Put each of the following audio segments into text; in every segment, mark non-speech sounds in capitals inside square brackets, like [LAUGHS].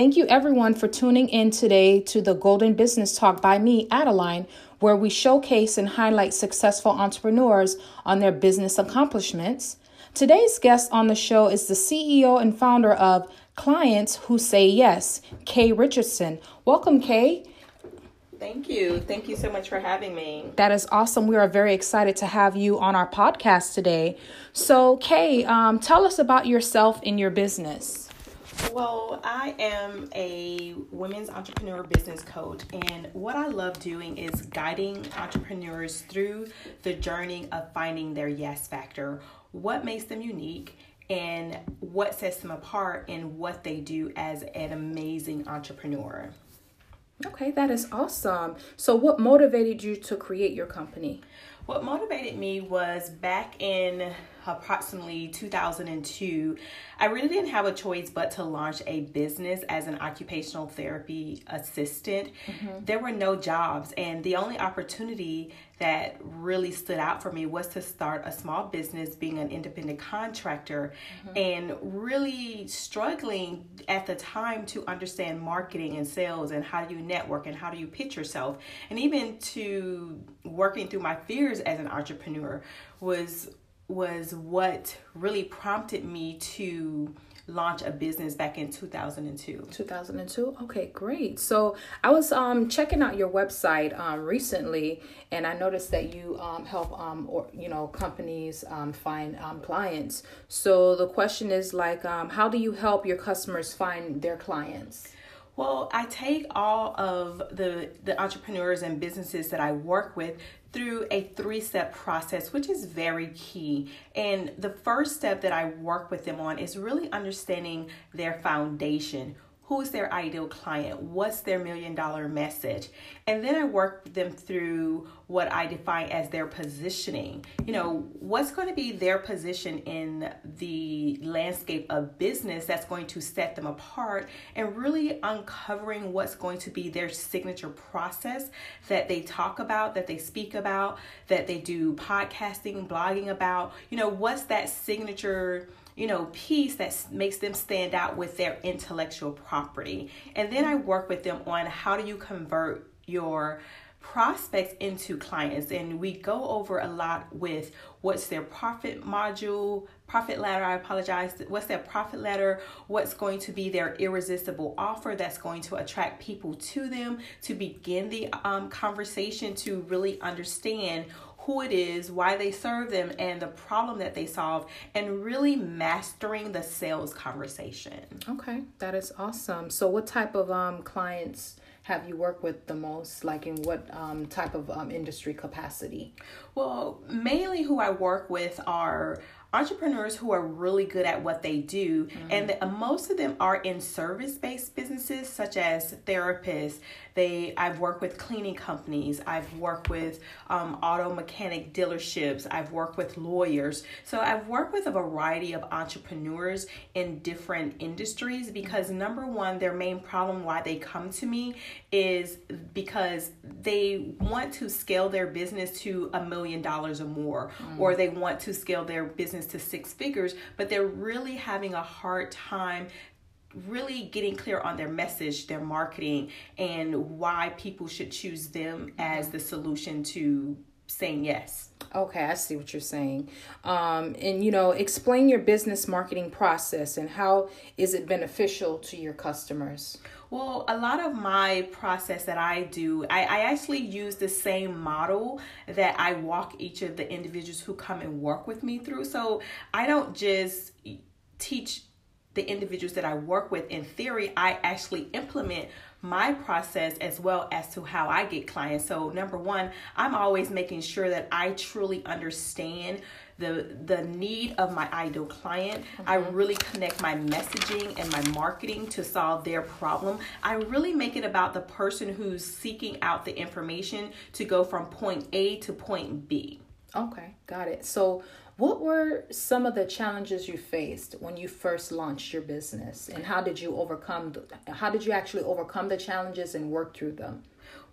Thank you, everyone, for tuning in today to the Golden Business Talk by me, Adeline, where we showcase and highlight successful entrepreneurs on their business accomplishments. Today's guest on the show is the CEO and founder of Clients Who Say Yes, Kay Richardson. Welcome, Kay. Thank you. Thank you so much for having me. That is awesome. We are very excited to have you on our podcast today. So, Kay, um, tell us about yourself and your business. Well, I am a women's entrepreneur business coach, and what I love doing is guiding entrepreneurs through the journey of finding their yes factor, what makes them unique, and what sets them apart in what they do as an amazing entrepreneur. Okay, that is awesome. So, what motivated you to create your company? What motivated me was back in approximately 2002, I really didn't have a choice but to launch a business as an occupational therapy assistant. Mm-hmm. There were no jobs, and the only opportunity that really stood out for me was to start a small business being an independent contractor mm-hmm. and really struggling at the time to understand marketing and sales and how do you network and how do you pitch yourself and even to working through my fears as an entrepreneur was was what really prompted me to launch a business back in 2002 2002 okay great. So i was um checking out your website um recently and i noticed that you um help um or you know companies um find um clients. So the question is like um how do you help your customers find their clients well, I take all of the the entrepreneurs and businesses that I work with through a three step process, which is very key. And the first step that I work with them on is really understanding their foundation who's their ideal client, what's their million dollar message. And then I work them through what I define as their positioning. You know, what's going to be their position in the landscape of business that's going to set them apart and really uncovering what's going to be their signature process that they talk about, that they speak about, that they do podcasting, blogging about. You know, what's that signature you know, piece that makes them stand out with their intellectual property. And then I work with them on how do you convert your prospects into clients and we go over a lot with what's their profit module profit ladder i apologize what's their profit ladder what's going to be their irresistible offer that's going to attract people to them to begin the um, conversation to really understand who it is, why they serve them, and the problem that they solve, and really mastering the sales conversation. Okay, that is awesome. So, what type of um, clients have you worked with the most? Like, in what um, type of um, industry capacity? Well, mainly who I work with are entrepreneurs who are really good at what they do mm-hmm. and the, most of them are in service-based businesses such as therapists they i've worked with cleaning companies i've worked with um, auto mechanic dealerships i've worked with lawyers so i've worked with a variety of entrepreneurs in different industries because number one their main problem why they come to me is because they want to scale their business to a million dollars or more mm-hmm. or they want to scale their business to six figures, but they're really having a hard time really getting clear on their message, their marketing, and why people should choose them as the solution to saying yes. Okay, I see what you're saying. Um, and you know, explain your business marketing process and how is it beneficial to your customers? Well, a lot of my process that I do, I, I actually use the same model that I walk each of the individuals who come and work with me through. So I don't just teach the individuals that I work with in theory, I actually implement my process as well as to how I get clients. So, number one, I'm always making sure that I truly understand the the need of my ideal client. Mm-hmm. I really connect my messaging and my marketing to solve their problem. I really make it about the person who's seeking out the information to go from point A to point B. Okay, got it. So, what were some of the challenges you faced when you first launched your business, and how did you overcome? How did you actually overcome the challenges and work through them?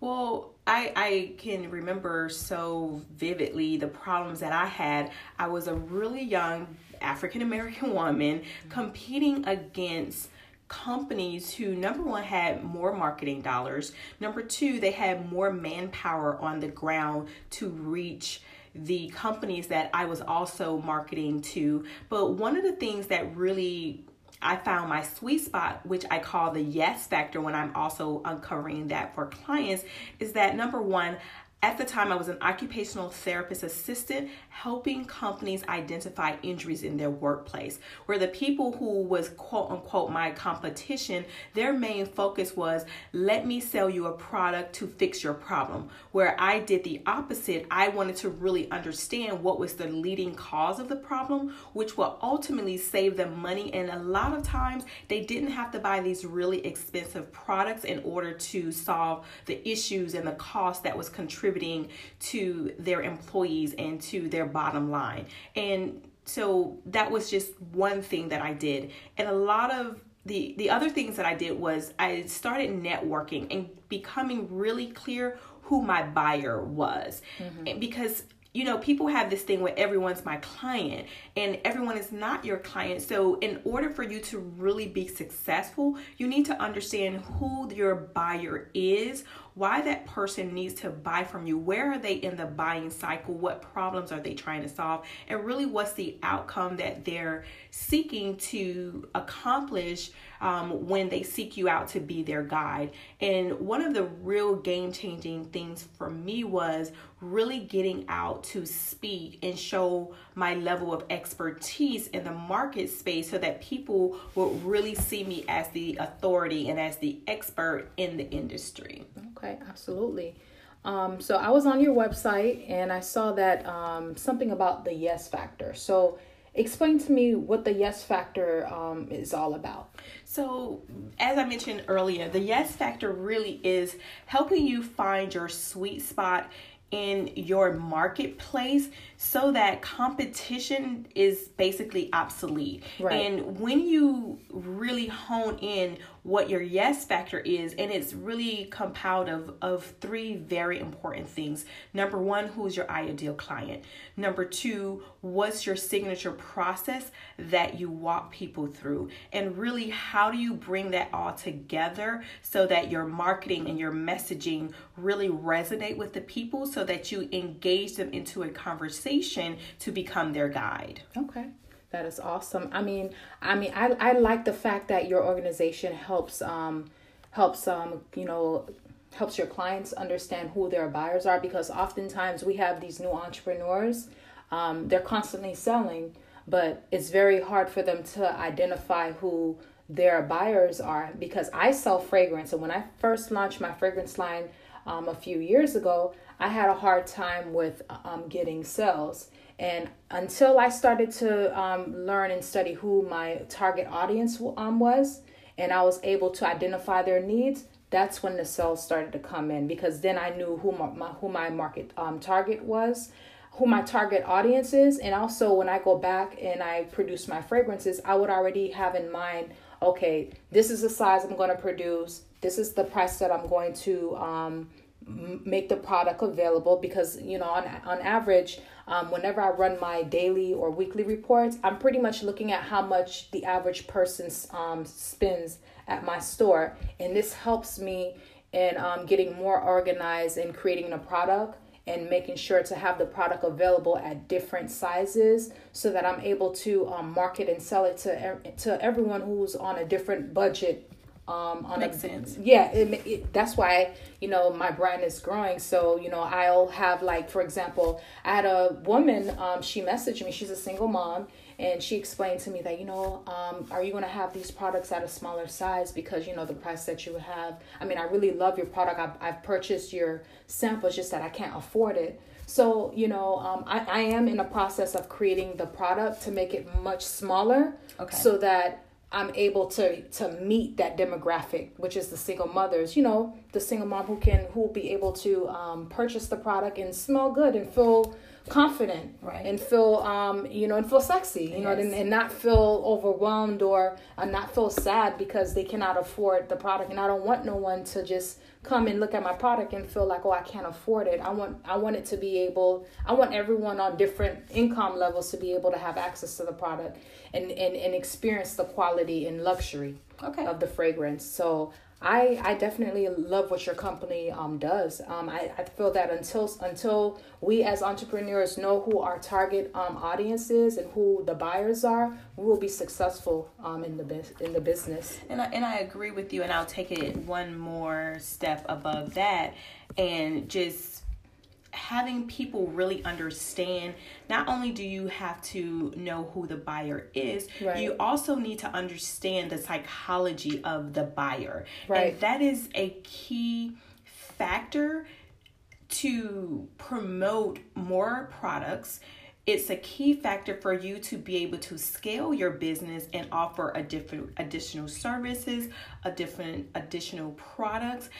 Well, I, I can remember so vividly the problems that I had. I was a really young African American [LAUGHS] woman competing against companies who number one had more marketing dollars number two they had more manpower on the ground to reach the companies that I was also marketing to. But one of the things that really I found my sweet spot, which I call the yes factor when I'm also uncovering that for clients, is that number one, at the time, I was an occupational therapist assistant helping companies identify injuries in their workplace. Where the people who was quote unquote my competition, their main focus was let me sell you a product to fix your problem. Where I did the opposite, I wanted to really understand what was the leading cause of the problem, which will ultimately save them money. And a lot of times, they didn't have to buy these really expensive products in order to solve the issues and the cost that was contributing contributing to their employees and to their bottom line. And so that was just one thing that I did. And a lot of the the other things that I did was I started networking and becoming really clear who my buyer was. Mm-hmm. Because you know, people have this thing where everyone's my client and everyone is not your client. So, in order for you to really be successful, you need to understand who your buyer is, why that person needs to buy from you. Where are they in the buying cycle? What problems are they trying to solve? And really, what's the outcome that they're seeking to accomplish um, when they seek you out to be their guide? And one of the real game changing things for me was really getting out to speak and show my level of expertise in the market space so that people would really see me as the authority and as the expert in the industry. Okay, absolutely. Um, so I was on your website and I saw that um, something about the yes factor. So explain to me what the yes factor um, is all about. So, as I mentioned earlier, the yes factor really is helping you find your sweet spot in your marketplace so that competition is basically obsolete. Right. And when you really hone in what your yes factor is, and it's really compiled of, of three very important things. Number one, who's your ideal client? Number two, what's your signature process that you walk people through? And really, how do you bring that all together so that your marketing and your messaging really resonate with the people so that you engage them into a conversation to become their guide? Okay. That is awesome. I mean, I mean, I, I like the fact that your organization helps um helps um you know helps your clients understand who their buyers are because oftentimes we have these new entrepreneurs um, they're constantly selling but it's very hard for them to identify who their buyers are because i sell fragrance and when i first launched my fragrance line um, a few years ago i had a hard time with um, getting sales. And until I started to um, learn and study who my target audience um, was, and I was able to identify their needs, that's when the sales started to come in because then I knew who my, my who my market um, target was, who my target audience is, and also when I go back and I produce my fragrances, I would already have in mind, okay, this is the size I'm going to produce, this is the price that I'm going to um, make the product available because you know on on average um, whenever I run my daily or weekly reports, I'm pretty much looking at how much the average person um, spends at my store. And this helps me in um, getting more organized and creating a product and making sure to have the product available at different sizes so that I'm able to um, market and sell it to, to everyone who's on a different budget um, on Makes a, sense. Yeah, it, it, that's why you know my brand is growing. So you know I'll have like for example, I had a woman. Um, she messaged me. She's a single mom, and she explained to me that you know, um, are you going to have these products at a smaller size because you know the price that you have. I mean, I really love your product. I've, I've purchased your samples, just that I can't afford it. So you know, um, I, I am in the process of creating the product to make it much smaller, okay. so that I'm able to to meet that demographic, which is the single mothers. You know, the single mom who can who will be able to um, purchase the product and smell good and feel confident Right. and feel um you know and feel sexy you know and, and not feel overwhelmed or uh, not feel sad because they cannot afford the product and i don't want no one to just come and look at my product and feel like oh i can't afford it i want i want it to be able i want everyone on different income levels to be able to have access to the product and and, and experience the quality and luxury Okay. of the fragrance. So I I definitely love what your company um does. Um I, I feel that until until we as entrepreneurs know who our target um audience is and who the buyers are, we will be successful um in the bus in the business. And I, and I agree with you, and I'll take it one more step above that and just having people really understand not only do you have to know who the buyer is Right. you also need to understand the psychology of the buyer Right. and that is a key factor to promote more products it's a key factor for you to be able to scale your business and offer a different additional services a different additional products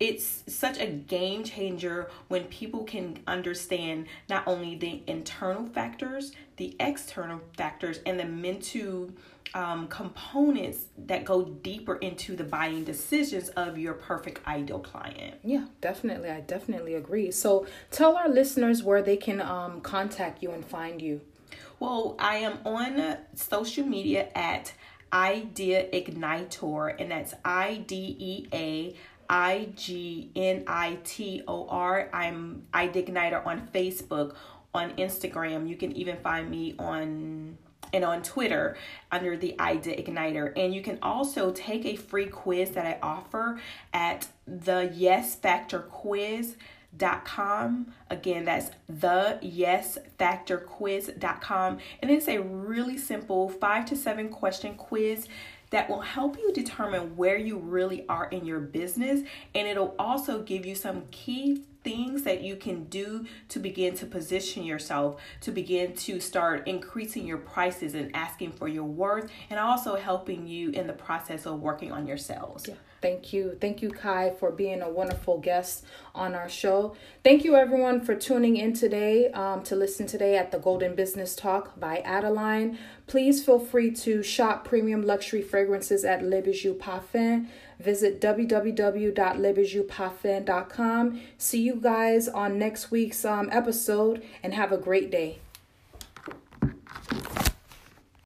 it's such a game changer when people can understand not only the internal factors the external factors and the mental um, components that go deeper into the buying decisions of your perfect ideal client Yeah, definitely. I definitely agree. So tell our listeners where they can um contact you and find you. Well, I am on social media at Idea Ignitor, and that's I D E A I G N I T O R. I'm Idea Ignitor on Facebook, on Instagram. You can even find me on and on Twitter under the Idea Ignitor. And you can also take a free quiz that I offer at the Yes Factor Quiz dot com again that's the yes factor quiz.com and it's a really simple five to seven question quiz that will help you determine where you really are in your business and it'll also give you some key things that you can do to begin to position yourself to begin to start increasing your prices and asking for your worth and also helping you in the process of working on your sales Yeah. Thank you. Thank you, Kay, for being a wonderful guest on our show. Thank you, everyone, for tuning in today um, to listen today at the Golden Business Talk by Adeline. Please feel free to shop premium luxury fragrances at Le Bijou Parfum. Visit www.lebijouparfum.com. See you guys on next week's um, episode and have a great day.